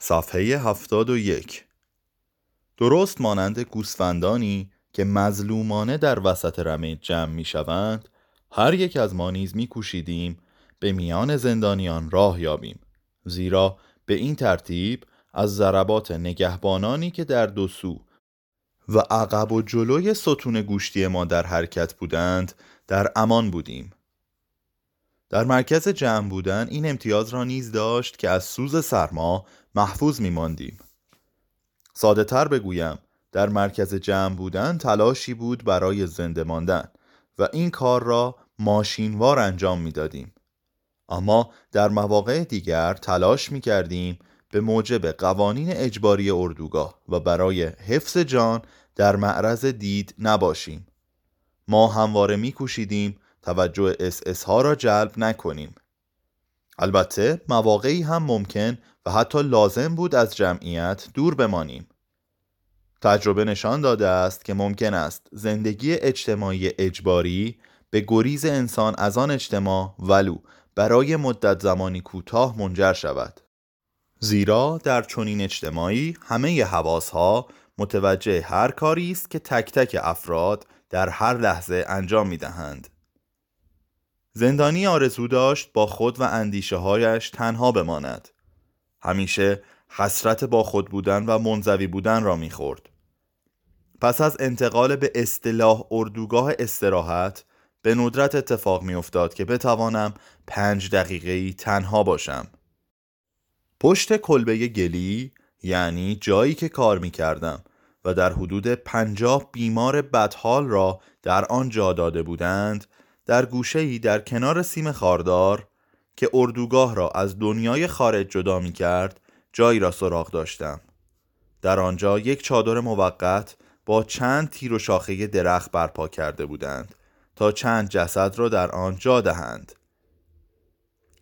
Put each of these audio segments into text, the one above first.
صفحه هفتاد و یک. درست مانند گوسفندانی که مظلومانه در وسط رمه جمع می شوند هر یک از ما نیز می کوشیدیم به میان زندانیان راه یابیم زیرا به این ترتیب از ضربات نگهبانانی که در دو سو و عقب و جلوی ستون گوشتی ما در حرکت بودند در امان بودیم. در مرکز جمع بودن این امتیاز را نیز داشت که از سوز سرما محفوظ می ماندیم. ساده تر بگویم در مرکز جمع بودن تلاشی بود برای زنده ماندن و این کار را ماشینوار انجام می دادیم. اما در مواقع دیگر تلاش می کردیم به موجب قوانین اجباری اردوگاه و برای حفظ جان در معرض دید نباشیم. ما همواره می کوشیدیم توجه اس ها را جلب نکنیم. البته مواقعی هم ممکن و حتی لازم بود از جمعیت دور بمانیم. تجربه نشان داده است که ممکن است زندگی اجتماعی اجباری به گریز انسان از آن اجتماع ولو برای مدت زمانی کوتاه منجر شود. زیرا در چنین اجتماعی همه حواس ها متوجه هر کاری است که تک تک افراد در هر لحظه انجام می دهند. زندانی آرزو داشت با خود و اندیشه هایش تنها بماند. همیشه حسرت با خود بودن و منزوی بودن را می‌خورد. پس از انتقال به اصطلاح اردوگاه استراحت به ندرت اتفاق میافتاد که بتوانم پنج دقیقه تنها باشم. پشت کلبه گلی یعنی جایی که کار می کردم و در حدود پنجاه بیمار بدحال را در آن جا داده بودند در گوشه‌ای در کنار سیم خاردار که اردوگاه را از دنیای خارج جدا می کرد جایی را سراغ داشتم. در آنجا یک چادر موقت با چند تیر و شاخه درخت برپا کرده بودند تا چند جسد را در آن جا دهند.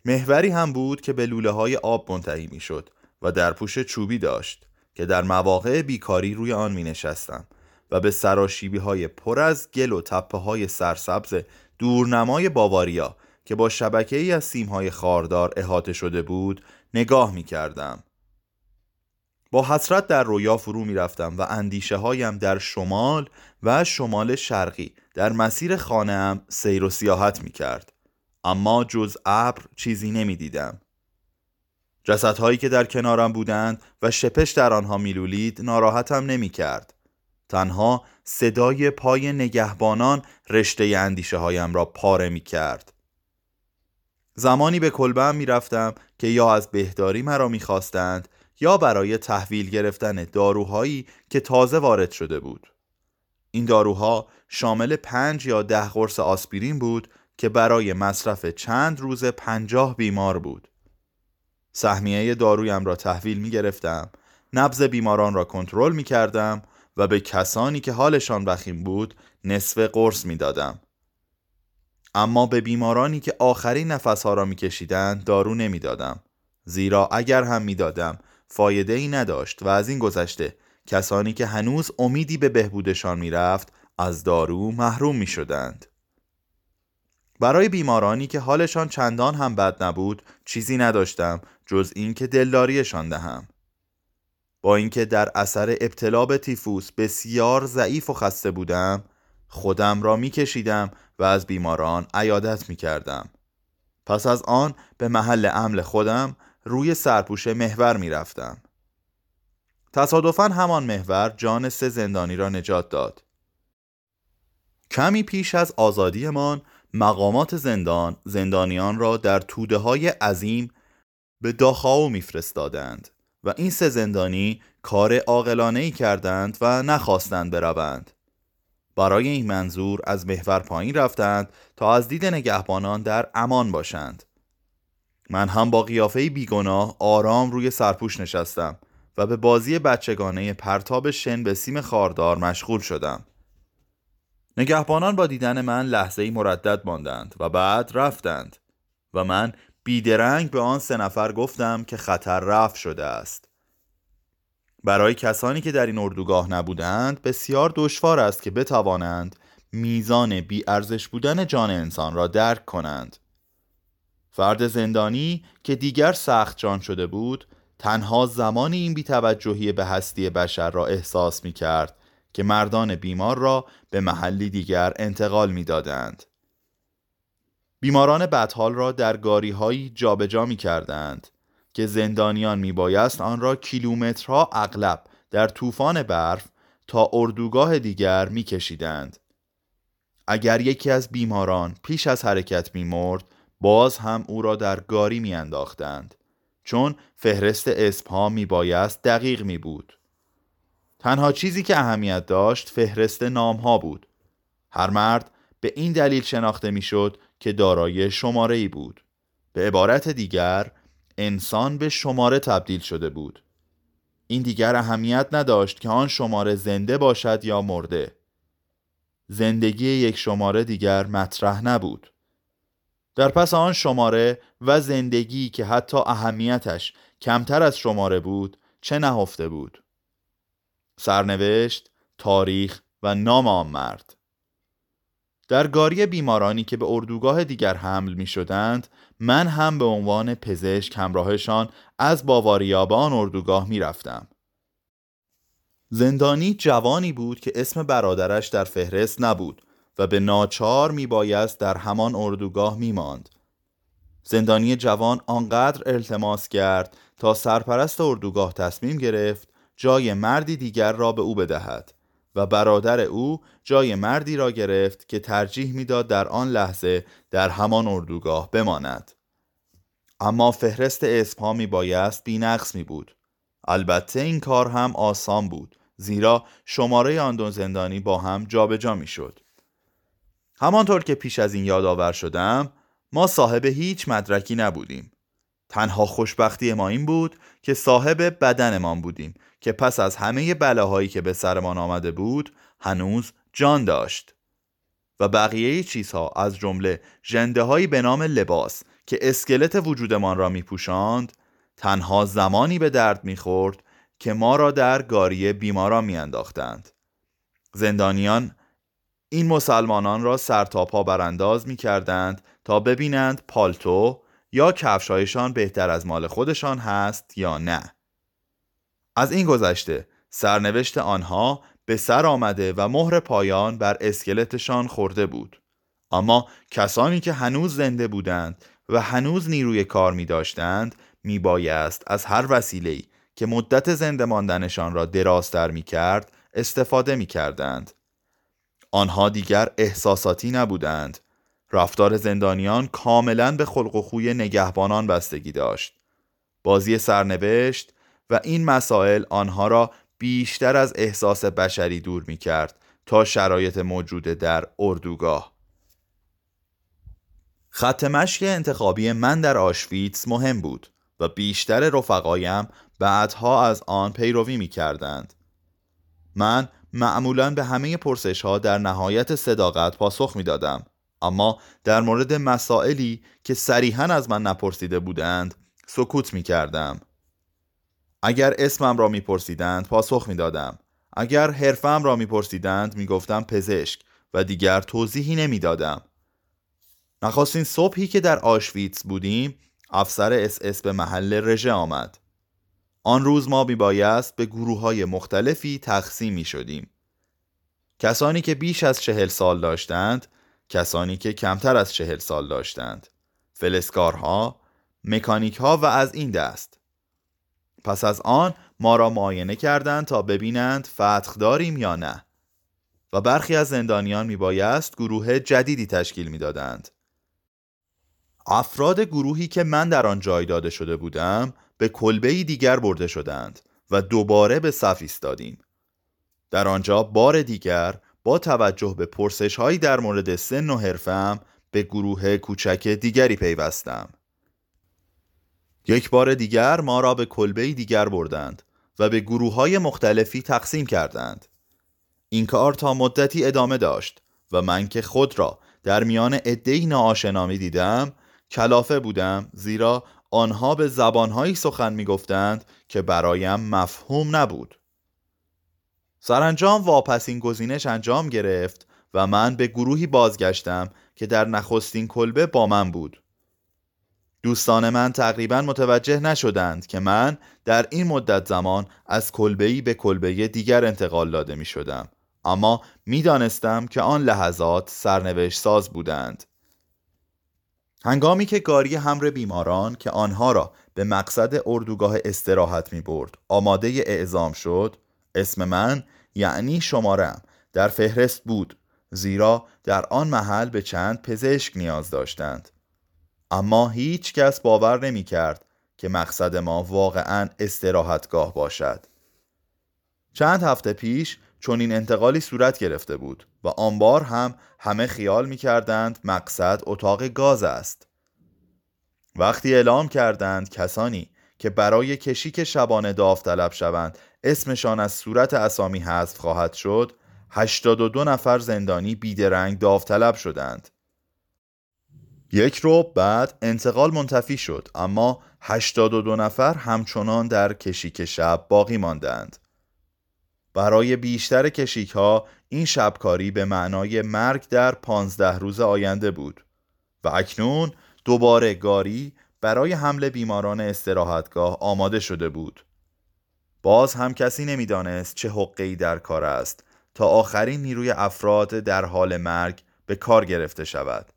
محوری هم بود که به لوله های آب منتهی می شد و در پوش چوبی داشت که در مواقع بیکاری روی آن می نشستم و به سراشیبی های پر از گل و تپه های سرسبز دورنمای باواریا که با شبکه ای از سیم های خاردار احاطه شده بود نگاه می کردم. با حسرت در رویا فرو می رفتم و اندیشه هایم در شمال و شمال شرقی در مسیر خانهام سیر و سیاحت می کرد. اما جز ابر چیزی نمی دیدم. جسدهایی که در کنارم بودند و شپش در آنها میلولید ناراحتم نمی کرد. تنها صدای پای نگهبانان رشته اندیشه هایم را پاره می کرد. زمانی به کلبه می رفتم که یا از بهداری مرا می خواستند یا برای تحویل گرفتن داروهایی که تازه وارد شده بود. این داروها شامل پنج یا ده قرص آسپرین بود که برای مصرف چند روز پنجاه بیمار بود. سهمیه دارویم را تحویل می گرفتم، نبز بیماران را کنترل می کردم و به کسانی که حالشان وخیم بود نصف قرص می دادم. اما به بیمارانی که آخرین نفسها را میکشیدند دارو نمی‌دادم زیرا اگر هم می‌دادم فایده ای نداشت و از این گذشته کسانی که هنوز امیدی به بهبودشان می‌رفت از دارو محروم می شدند. برای بیمارانی که حالشان چندان هم بد نبود چیزی نداشتم جز اینکه دلداریشان دهم. با اینکه در اثر ابتلا به تیفوس بسیار ضعیف و خسته بودم خودم را میکشیدم و از بیماران عیادت می‌کردم. پس از آن به محل عمل خودم روی سرپوش محور می‌رفتم. تصادفا همان محور جان سه زندانی را نجات داد. کمی پیش از آزادیمان مقامات زندان زندانیان را در توده های عظیم به داخاو میفرستادند. و این سه زندانی کار عاقلانه ای کردند و نخواستند بروند. برای این منظور از محور پایین رفتند تا از دید نگهبانان در امان باشند. من هم با قیافه بیگناه آرام روی سرپوش نشستم و به بازی بچگانه پرتاب شن به سیم خاردار مشغول شدم. نگهبانان با دیدن من لحظه ای مردد ماندند و بعد رفتند و من بیدرنگ به آن سه نفر گفتم که خطر رفت شده است برای کسانی که در این اردوگاه نبودند بسیار دشوار است که بتوانند میزان بیارزش بودن جان انسان را درک کنند فرد زندانی که دیگر سخت جان شده بود تنها زمانی این بیتوجهی به هستی بشر را احساس می کرد که مردان بیمار را به محلی دیگر انتقال می دادند. بیماران بدحال را در گاری هایی جابجا می کردند که زندانیان می بایست آن را کیلومترها اغلب در طوفان برف تا اردوگاه دیگر می کشیدند. اگر یکی از بیماران پیش از حرکت می مرد باز هم او را در گاری می انداختند چون فهرست اسمها می بایست دقیق می بود. تنها چیزی که اهمیت داشت فهرست نامها بود. هر مرد به این دلیل شناخته می‌شد که دارای شماره ای بود. به عبارت دیگر انسان به شماره تبدیل شده بود. این دیگر اهمیت نداشت که آن شماره زنده باشد یا مرده. زندگی یک شماره دیگر مطرح نبود. در پس آن شماره و زندگی که حتی اهمیتش کمتر از شماره بود چه نهفته بود سرنوشت، تاریخ و نام آن مرد در گاری بیمارانی که به اردوگاه دیگر حمل می شدند من هم به عنوان پزشک همراهشان از باواریا به آن اردوگاه می رفتم. زندانی جوانی بود که اسم برادرش در فهرست نبود و به ناچار می بایست در همان اردوگاه می ماند. زندانی جوان آنقدر التماس کرد تا سرپرست اردوگاه تصمیم گرفت جای مردی دیگر را به او بدهد و برادر او جای مردی را گرفت که ترجیح می‌داد در آن لحظه در همان اردوگاه بماند. اما فهرست اسمها می بایست بی نقص می بود البته این کار هم آسان بود زیرا شماره آن دو زندانی با هم جابجا می شد همانطور که پیش از این یادآور شدم ما صاحب هیچ مدرکی نبودیم. تنها خوشبختی ما این بود که صاحب بدنمان بودیم که پس از همه بلاهایی که به سرمان آمده بود هنوز جان داشت و بقیه چیزها از جمله جنده هایی به نام لباس که اسکلت وجودمان را می پوشاند تنها زمانی به درد می خورد که ما را در گاری بیماران می انداختند. زندانیان این مسلمانان را سرتاپا برانداز می کردند تا ببینند پالتو یا کفشایشان بهتر از مال خودشان هست یا نه از این گذشته سرنوشت آنها به سر آمده و مهر پایان بر اسکلتشان خورده بود اما کسانی که هنوز زنده بودند و هنوز نیروی کار می داشتند می بایست از هر وسیله‌ای که مدت زنده ماندنشان را درازتر می کرد استفاده می کردند. آنها دیگر احساساتی نبودند رفتار زندانیان کاملا به خلق و خوی نگهبانان بستگی داشت. بازی سرنوشت و این مسائل آنها را بیشتر از احساس بشری دور می کرد تا شرایط موجوده در اردوگاه. خط مشک انتخابی من در آشویتس مهم بود و بیشتر رفقایم بعدها از آن پیروی می کردند. من معمولا به همه پرسش ها در نهایت صداقت پاسخ می دادم اما در مورد مسائلی که صریحا از من نپرسیده بودند سکوت می کردم. اگر اسمم را میپرسیدند پاسخ می‌دادم. اگر حرفه‌ام را میپرسیدند می‌گفتم پزشک و دیگر توضیحی نمی‌دادم. نخستین صبحی که در آشویتس بودیم افسر اس اس به محل رژه آمد. آن روز ما میبایست به گروه های مختلفی تقسیم می شدیم کسانی که بیش از چهل سال داشتند کسانی که کمتر از چهل سال داشتند فلسکارها مکانیک ها و از این دست پس از آن ما را معاینه کردند تا ببینند فتخ داریم یا نه و برخی از زندانیان میبایست گروه جدیدی تشکیل می‌دادند. افراد گروهی که من در آن جای داده شده بودم به کلبه دیگر برده شدند و دوباره به صف ایستادیم. در آنجا بار دیگر با توجه به پرسش هایی در مورد سن و حرفم به گروه کوچک دیگری پیوستم. یک بار دیگر ما را به کلبه دیگر بردند و به گروه های مختلفی تقسیم کردند. این کار تا مدتی ادامه داشت و من که خود را در میان عدهای ناآشنا دیدم کلافه بودم زیرا آنها به زبانهایی سخن می گفتند که برایم مفهوم نبود. سرانجام واپسین گزینش انجام گرفت و من به گروهی بازگشتم که در نخستین کلبه با من بود. دوستان من تقریبا متوجه نشدند که من در این مدت زمان از کلبه‌ای به کلبه دیگر انتقال داده می شدم اما می‌دانستم که آن لحظات سرنوشت ساز بودند هنگامی که گاری همر بیماران که آنها را به مقصد اردوگاه استراحت می برد آماده اعزام شد اسم من یعنی شمارم در فهرست بود. زیرا در آن محل به چند پزشک نیاز داشتند. اما هیچ کس باور نمی کرد که مقصد ما واقعا استراحتگاه باشد. چند هفته پیش چون این انتقالی صورت گرفته بود و آنبار هم همه خیال می کردند مقصد اتاق گاز است. وقتی اعلام کردند کسانی که برای کشیک شبانه داوطلب شوند اسمشان از صورت اسامی حذف خواهد شد. 82 نفر زندانی بیدرنگ داوطلب شدند. یک رو بعد انتقال منتفی شد اما 82 نفر همچنان در کشیک شب باقی ماندند. برای بیشتر کشیک ها این شبکاری به معنای مرگ در پانزده روز آینده بود. و اکنون دوباره گاری برای حمل بیماران استراحتگاه آماده شده بود. باز هم کسی نمی‌دانست چه حقی در کار است تا آخرین نیروی افراد در حال مرگ به کار گرفته شود.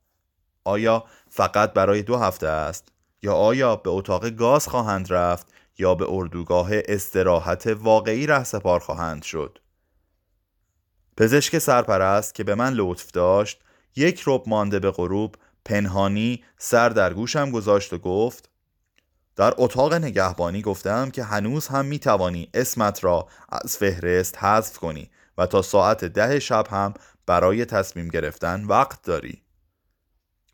آیا فقط برای دو هفته است؟ یا آیا به اتاق گاز خواهند رفت یا به اردوگاه استراحت واقعی رهسپار خواهند شد؟ پزشک سرپرست که به من لطف داشت یک رب مانده به غروب پنهانی سر در گوشم گذاشت و گفت در اتاق نگهبانی گفتم که هنوز هم می توانی اسمت را از فهرست حذف کنی و تا ساعت ده شب هم برای تصمیم گرفتن وقت داری.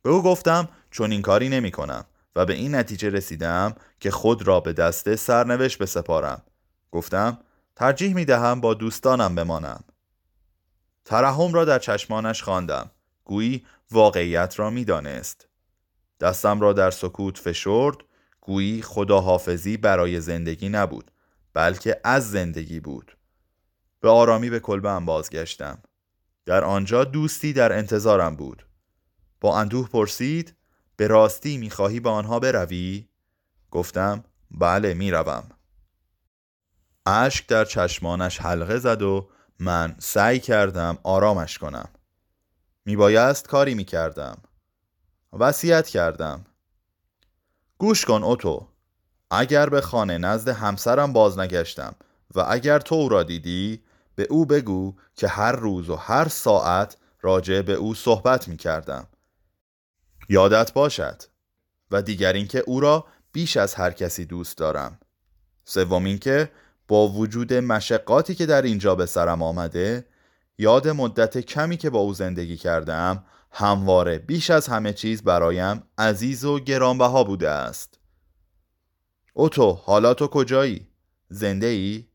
به او گفتم چون این کاری نمی کنم و به این نتیجه رسیدم که خود را به دسته سرنوشت بسپارم. گفتم ترجیح می دهم با دوستانم بمانم. ترحم را در چشمانش خواندم. گویی واقعیت را می‌دانست. دستم را در سکوت فشرد گویی خداحافظی برای زندگی نبود بلکه از زندگی بود. به آرامی به کلبه بازگشتم. در آنجا دوستی در انتظارم بود. با اندوه پرسید به راستی می‌خواهی با آنها بروی؟ گفتم بله می‌روم. اشک در چشمانش حلقه زد و من سعی کردم آرامش کنم. میبایست کاری می‌کردم. وصیت کردم. گوش کن اوتو. اگر به خانه نزد همسرم باز نگشتم و اگر تو او را دیدی به او بگو که هر روز و هر ساعت راجع به او صحبت می کردم. یادت باشد. و دیگر اینکه او را بیش از هر کسی دوست دارم. سوم اینکه با وجود مشقاتی که در اینجا به سرم آمده یاد مدت کمی که با او زندگی کردم همواره بیش از همه چیز برایم عزیز و گرانبها بوده است اوتو حالا تو کجایی؟ زنده ای؟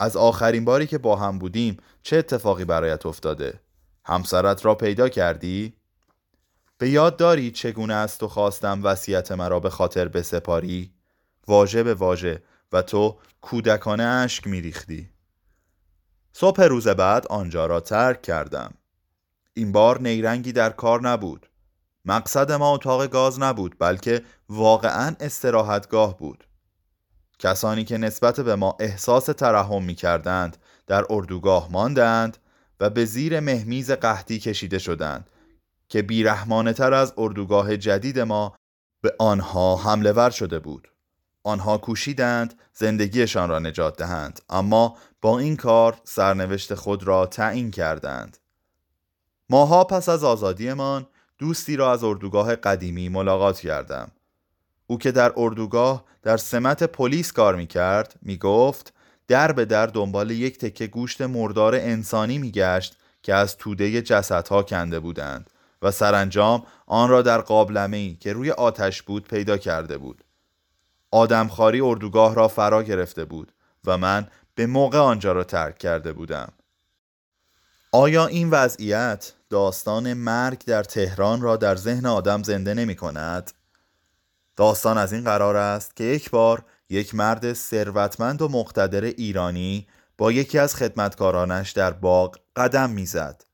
از آخرین باری که با هم بودیم چه اتفاقی برایت افتاده؟ همسرت را پیدا کردی؟ به یاد داری چگونه است و خواستم وصیت مرا به خاطر بسپاری؟ واژه به واژه و تو کودکانه اشک میریختی. صبح روز بعد آنجا را ترک کردم. این بار نیرنگی در کار نبود. مقصد ما اتاق گاز نبود بلکه واقعا استراحتگاه بود. کسانی که نسبت به ما احساس ترحم می کردند در اردوگاه ماندند و به زیر مهمیز قحطی کشیده شدند که بیرحمانه تر از اردوگاه جدید ما به آنها حمله ور شده بود. آنها کوشیدند زندگیشان را نجات دهند اما با این کار سرنوشت خود را تعیین کردند. ماها پس از آزادیمان دوستی را از اردوگاه قدیمی ملاقات کردم. او که در اردوگاه در سمت پلیس کار می کرد می گفت در به در دنبال یک تکه گوشت مردار انسانی می گشت که از توده جسدها کنده بودند و سرانجام آن را در قابلمه که روی آتش بود پیدا کرده بود. آدمخواری اردوگاه را فرا گرفته بود و من به موقع آنجا را ترک کرده بودم. آیا این وضعیت داستان مرگ در تهران را در ذهن آدم زنده نمی کند؟ داستان از این قرار است که یک بار یک مرد ثروتمند و مقتدر ایرانی با یکی از خدمتکارانش در باغ قدم می‌زد.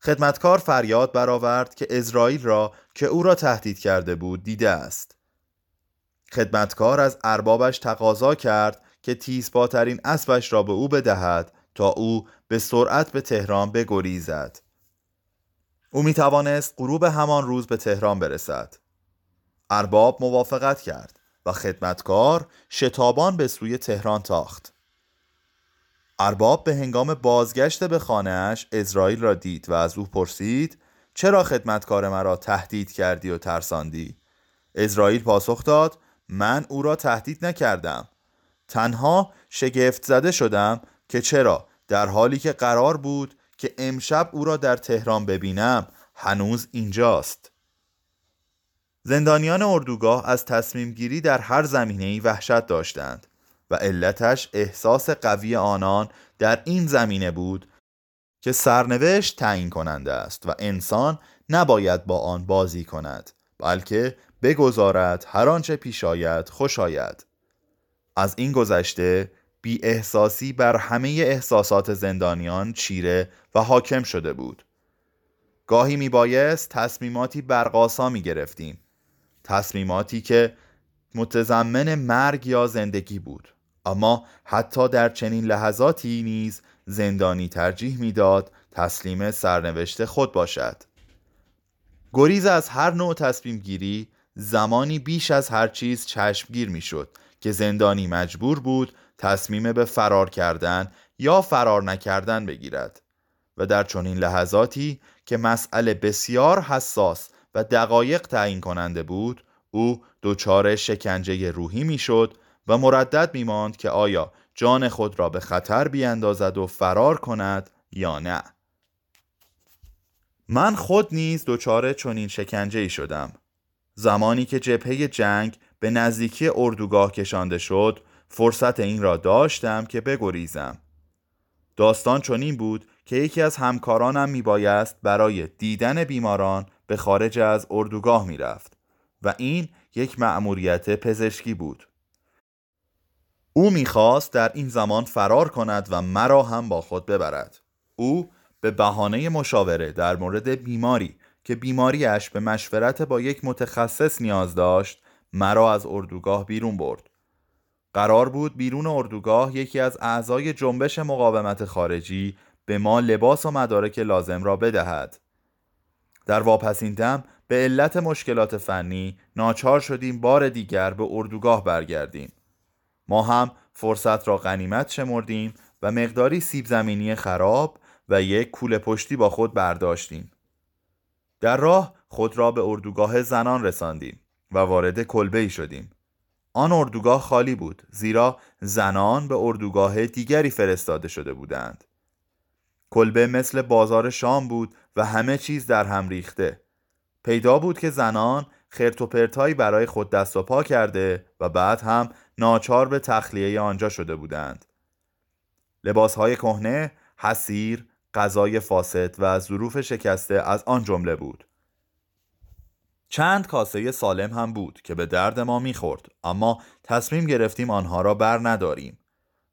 خدمتکار فریاد برآورد که اسرائیل را که او را تهدید کرده بود دیده است خدمتکار از اربابش تقاضا کرد که تیزپاترین اسبش را به او بدهد تا او به سرعت به تهران بگریزد. او می توانست غروب همان روز به تهران برسد. ارباب موافقت کرد و خدمتکار شتابان به سوی تهران تاخت. ارباب به هنگام بازگشت به خانهاش اسرائیل را دید و از او پرسید چرا خدمتکار مرا تهدید کردی و ترساندی؟ اسرائیل پاسخ داد من او را تهدید نکردم. تنها شگفت زده شدم که چرا؟ در حالی که قرار بود که امشب او را در تهران ببینم هنوز اینجاست. زندانیان اردوگاه از تصمیم گیری در هر زمینه وحشت داشتند و علتش احساس قوی آنان در این زمینه بود که سرنوشت تعیین کننده است و انسان نباید با آن بازی کند بلکه بگذارد هر آنچه پیش آید خوش از این گذشته بی احساسی بر همه احساسات زندانیان چیره و حاکم شده بود. گاهی می بایست تصمیماتی برقاسا می گرفتیم. تصمیماتی که متضمن مرگ یا زندگی بود. اما حتی در چنین لحظاتی نیز زندانی ترجیح می‌داد تسلیم سرنوشت خود باشد. گریز از هر نوع تصمیم گیری زمانی بیش از هر چیز چشمگیر می‌شد که زندانی مجبور بود تصمیم به فرار کردن یا فرار نکردن بگیرد و در چنین لحظاتی که مسئله بسیار حساس و دقایق تعیین کننده بود او دچار شکنجه روحی می‌شد و مردد میماند که آیا جان خود را به خطر بیاندازد و فرار کند یا نه. من خود نیز دچار چنین شکنجه ای شدم. زمانی که جبهه جنگ به نزدیکی اردوگاه کشانده شد فرصت این را داشتم که بگریزم. داستان چنین بود که یکی از همکارانم میبایست برای دیدن بیماران به خارج از اردوگاه می‌رفت و این یک مأموریت پزشکی بود. او می‌خواست در این زمان فرار کند و مرا هم با خود ببرد. او به بهانه مشاوره در مورد بیماری که بیماریش به مشورت با یک متخصص نیاز داشت مرا از اردوگاه بیرون برد. قرار بود بیرون اردوگاه یکی از اعضای جنبش مقاومت خارجی به ما لباس و مدارک لازم را بدهد. در واپسین دم به علت مشکلات فنی ناچار شدیم بار دیگر به اردوگاه برگردیم. ما هم فرصت را غنیمت شمردیم و مقداری سیب زمینی خراب و یک کوله پشتی با خود برداشتیم. در راه خود را به اردوگاه زنان رساندیم و وارد کلبه شدیم. آن اردوگاه خالی بود زیرا زنان به اردوگاه دیگری فرستاده شده بودند. کلبه مثل بازار شام بود و همه چیز در هم ریخته. پیدا بود که زنان خرت و پرتایی برای خود دست و پا کرده و بعد هم ناچار به تخلیه آنجا شده بودند. لباسهای کهنه، حسیر، غذای فاسد و ظروف شکسته از آن جمله بود. چند کاسه سالم هم بود که به درد ما می‌خورد اما تصمیم گرفتیم آنها را بر نداریم.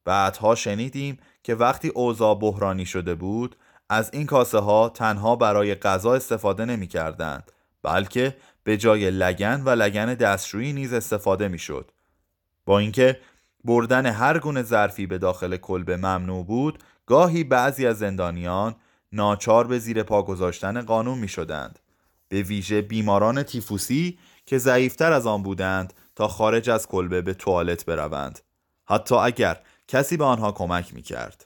بعدها شنیدیم که وقتی اوضاع بحرانی شده بود از این کاسه ها تنها برای غذا استفاده نمی کردند بلکه به جای لگن و لگن دستشویی نیز استفاده می شد با اینکه بردن هر گونه ظرفی به داخل کلبه ممنوع بود گاهی بعضی از زندانیان ناچار به زیر پا گذاشتن قانون می شدند به ویژه بیماران تیفوسی که ضعیفتر از آن بودند تا خارج از کلبه به توالت بروند. حتی اگر کسی به آنها کمک می کرد.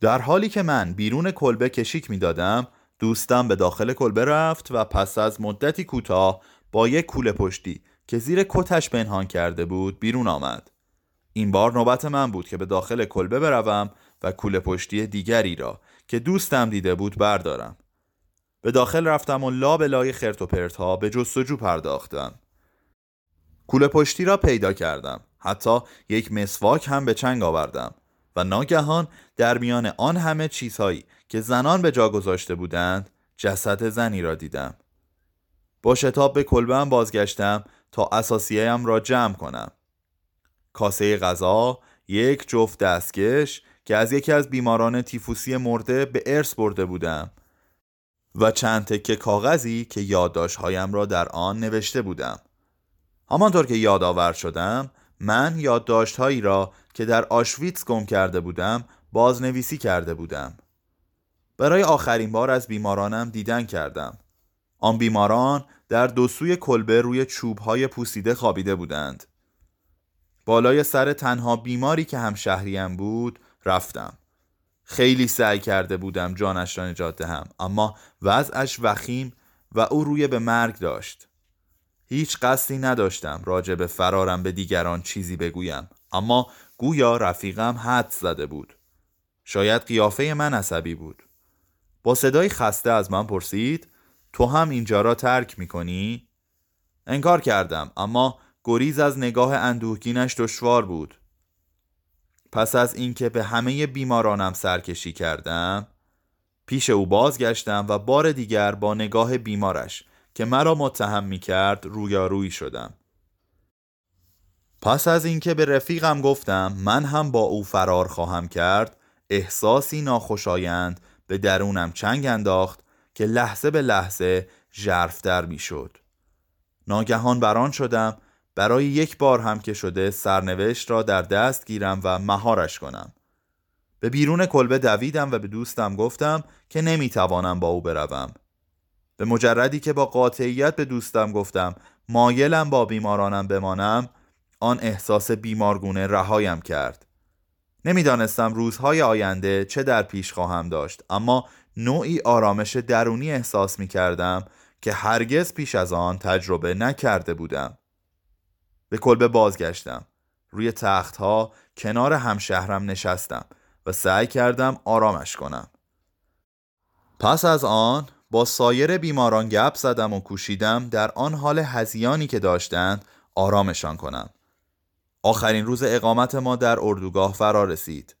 در حالی که من بیرون کلبه کشیک می دادم دوستم به داخل کلبه رفت و پس از مدتی کوتاه با یک کوله پشتی که زیر کتش پنهان کرده بود بیرون آمد. این بار نوبت من بود که به داخل کلبه بروم و کوله پشتی دیگری را که دوستم دیده بود بردارم. به داخل رفتم و لا به لای خرت و پرت ها به جستجو پرداختم. کوله پشتی را پیدا کردم. حتی یک مسواک هم به چنگ آوردم و ناگهان در میان آن همه چیزهایی که زنان به جا گذاشته بودند جسد زنی را دیدم. با شتاب به کلبم بازگشتم تا اساسیه‌ام را جمع کنم. کاسه غذا یک جفت دستکش که از یکی از بیماران تیفوسی مرده به ارث برده بودم. و چند تکه کاغذی که یادداشت‌هایم را در آن نوشته بودم. همانطور که یادآور شدم من یادداشتهایی را که در آشویتس گم کرده بودم بازنویسی کرده بودم. برای آخرین بار از بیمارانم دیدن کردم. آن بیماران در دو سوی کلبه روی چوبهای پوسیده خوابیده بودند. بالای سر تنها بیماری که هم شهریم بود رفتم. خیلی سعی کرده بودم جانش را نجات دهم اما وضعش وخیم و او روی به مرگ داشت. هیچ قصدی نداشتم راجع به فرارم به دیگران چیزی بگویم اما گویا رفیقم حد زده بود. شاید قیافه من عصبی بود. با صدای خسته از من پرسید تو هم اینجا را ترک می‌کنی؟ انکار کردم اما گریز از نگاه اندوهگینش دشوار بود. پس از اینکه به همه بیمارانم سرکشی کردم پیش او بازگشتم و بار دیگر با نگاه بیمارش که مرا متهم می کرد رویارویی شدم پس از اینکه به رفیقم گفتم من هم با او فرار خواهم کرد احساسی ناخوشایند به درونم چنگ انداخت که لحظه به لحظه ژرفتر می‌شد. ناگهان بران شدم برای یک بار هم که شده سرنوشت را در دست گیرم و مهارش کنم. به بیرون کلبه دویدم و به دوستم گفتم که نمی‌توانم با او بروم. به مجردی که با قاطعیت به دوستم گفتم مایلم با بیمارانم بمانم آن احساس بیمارگونه رهایم کرد. نمی‌دانستم روزهای آینده چه در پیش خواهم داشت اما نوعی آرامش درونی احساس می کردم که هرگز پیش از آن تجربه نکرده بودم. به کلبه بازگشتم. روی تختها کنار همشهرم نشستم و سعی کردم آرامش کنم. پس از آن با سایر بیماران گپ زدم و کوشیدم در آن حال هزیانی که داشتند آرامشان کنم. آخرین روز اقامت ما در اردوگاه فرا رسید.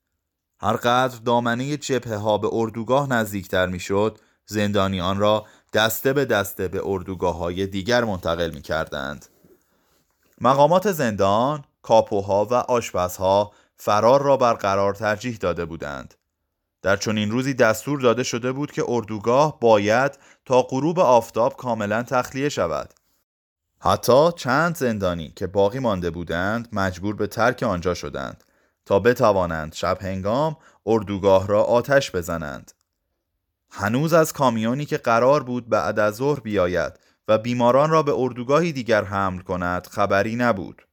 هرقدر دامنه جبهه ها به اردوگاه نزدیکتر می‌شد زندانیان را دسته به دسته به اردوگاه های دیگر منتقل می کردند. مقامات زندان، کاپوها و آشپزها فرار را برقرار ترجیح داده بودند. در چنین روزی دستور داده شده بود که اردوگاه باید تا غروب آفتاب کاملا تخلیه شود. حتی چند زندانی که باقی مانده بودند مجبور به ترک آنجا شدند تا بتوانند شب هنگام اردوگاه را آتش بزنند. هنوز از کامیونی که قرار بود بعد از ظهر بیاید و بیماران را به اردوگاهی دیگر حمل کند خبری نبود.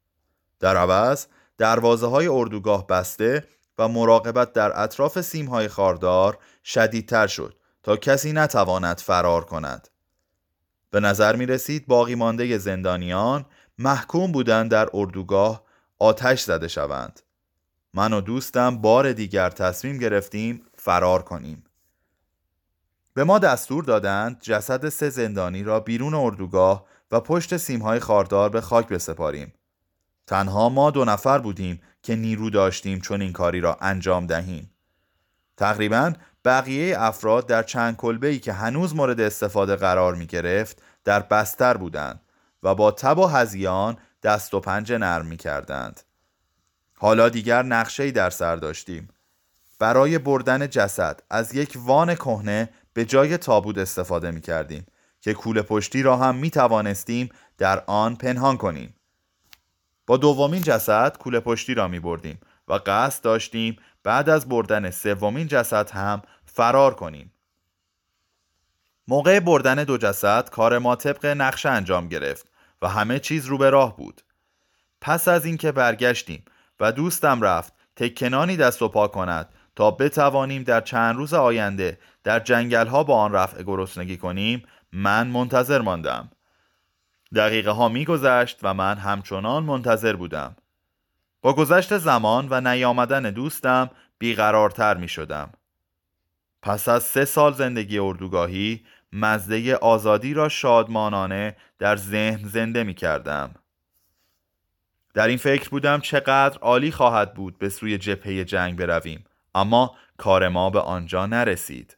در عوض دروازه های اردوگاه بسته و مراقبت در اطراف سیم های خاردار شدیدتر شد تا کسی نتواند فرار کند. به نظر می رسید باقی مانده زندانیان محکوم بودند در اردوگاه آتش زده شوند. من و دوستم بار دیگر تصمیم گرفتیم فرار کنیم. به ما دستور دادند جسد سه زندانی را بیرون اردوگاه و پشت سیمهای خاردار به خاک بسپاریم. تنها ما دو نفر بودیم که نیرو داشتیم چون این کاری را انجام دهیم. تقریبا بقیه افراد در چند کلبه که هنوز مورد استفاده قرار می گرفت در بستر بودند و با تب و هزیان دست و پنجه نرم می کردند. حالا دیگر نقشه در سر داشتیم. برای بردن جسد از یک وان کهنه به جای تابود استفاده می کردیم که کوله پشتی را هم می توانستیم در آن پنهان کنیم. با دومین جسد کوله پشتی را می بردیم و قصد داشتیم بعد از بردن سومین جسد هم فرار کنیم. موقع بردن دو جسد کار ما طبق نقشه انجام گرفت و همه چیز رو به راه بود. پس از اینکه برگشتیم و دوستم رفت تکنانی دست و پا کند تا بتوانیم در چند روز آینده در جنگل ها با آن رفع گرسنگی کنیم من منتظر ماندم. دقیقه ها میگذشت و من همچنان منتظر بودم. با گذشت زمان و نیامدن دوستم بیقرارتر می شدم پس از سه سال زندگی اردوگاهی مزده آزادی را شادمانانه در ذهن زنده می کردم در این فکر بودم چقدر عالی خواهد بود به سوی جبهه جنگ برویم. اما کار ما به آنجا نرسید.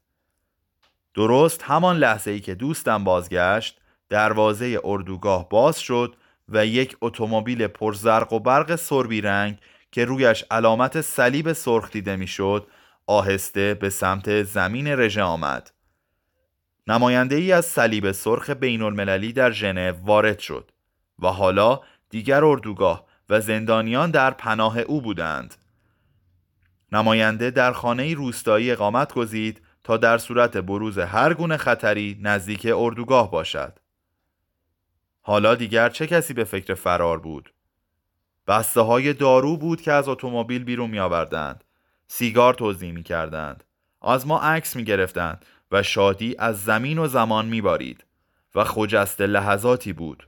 درست همان لحظه ای که دوستم بازگشت دروازه اردوگاه باز شد و یک اتومبیل پرزرق و برق سربی رنگ که رویش علامت صلیب سرخ دیده می‌شد آهسته به سمت زمین رژه آمد. نماینده ای از صلیب سرخ بین المللی در ژنو وارد شد و حالا دیگر اردوگاه و زندانیان در پناه او بودند. نماینده در خانه روستایی اقامت گزید تا در صورت بروز هر گونه خطری نزدیک اردوگاه باشد. حالا دیگر چه کسی به فکر فرار بود؟ بسته های دارو بود که از اتومبیل بیرون می آوردند سیگار توضیح می کردند از ما عکس می گرفتند و شادی از زمین و زمان می بارید و خجست لحظاتی بود.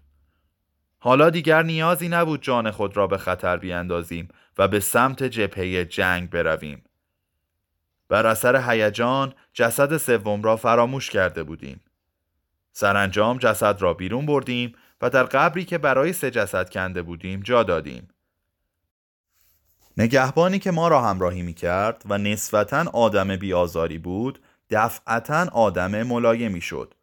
حالا دیگر نیازی نبود جان خود را به خطر بیاندازیم و به سمت جبهه جنگ برویم. بر اثر هیجان جسد سوم را فراموش کرده بودیم. سرانجام جسد را بیرون بردیم و در قبری که برای سه جسد کنده بودیم جا دادیم. نگهبانی که ما را همراهی می کرد و نسبتا آدم بیازاری بود دفعتا آدم ملایمی شد.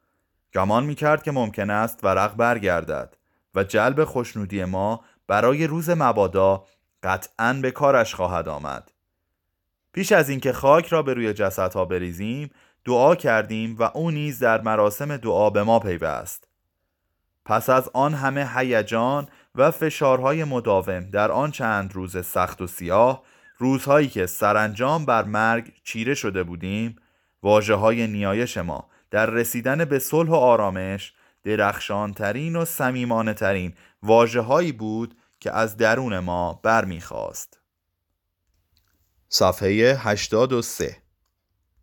گمان می کرد که ممکن است ورق برگردد. و جلب خوشنودی ما برای روز مبادا قطعا به کارش خواهد آمد. پیش از اینکه خاک را به روی جسدها بریزیم دعا کردیم و او نیز در مراسم دعا به ما پیوست. پس از آن همه هیجان و فشارهای مداوم در آن چند روز سخت و سیاه روزهایی که سرانجام بر مرگ چیره شده بودیم واجه نیایش ما در رسیدن به صلح و آرامش درخشانترین و سمیمانه ترین واجه هایی بود که از درون ما برمیخواست. صفحه 83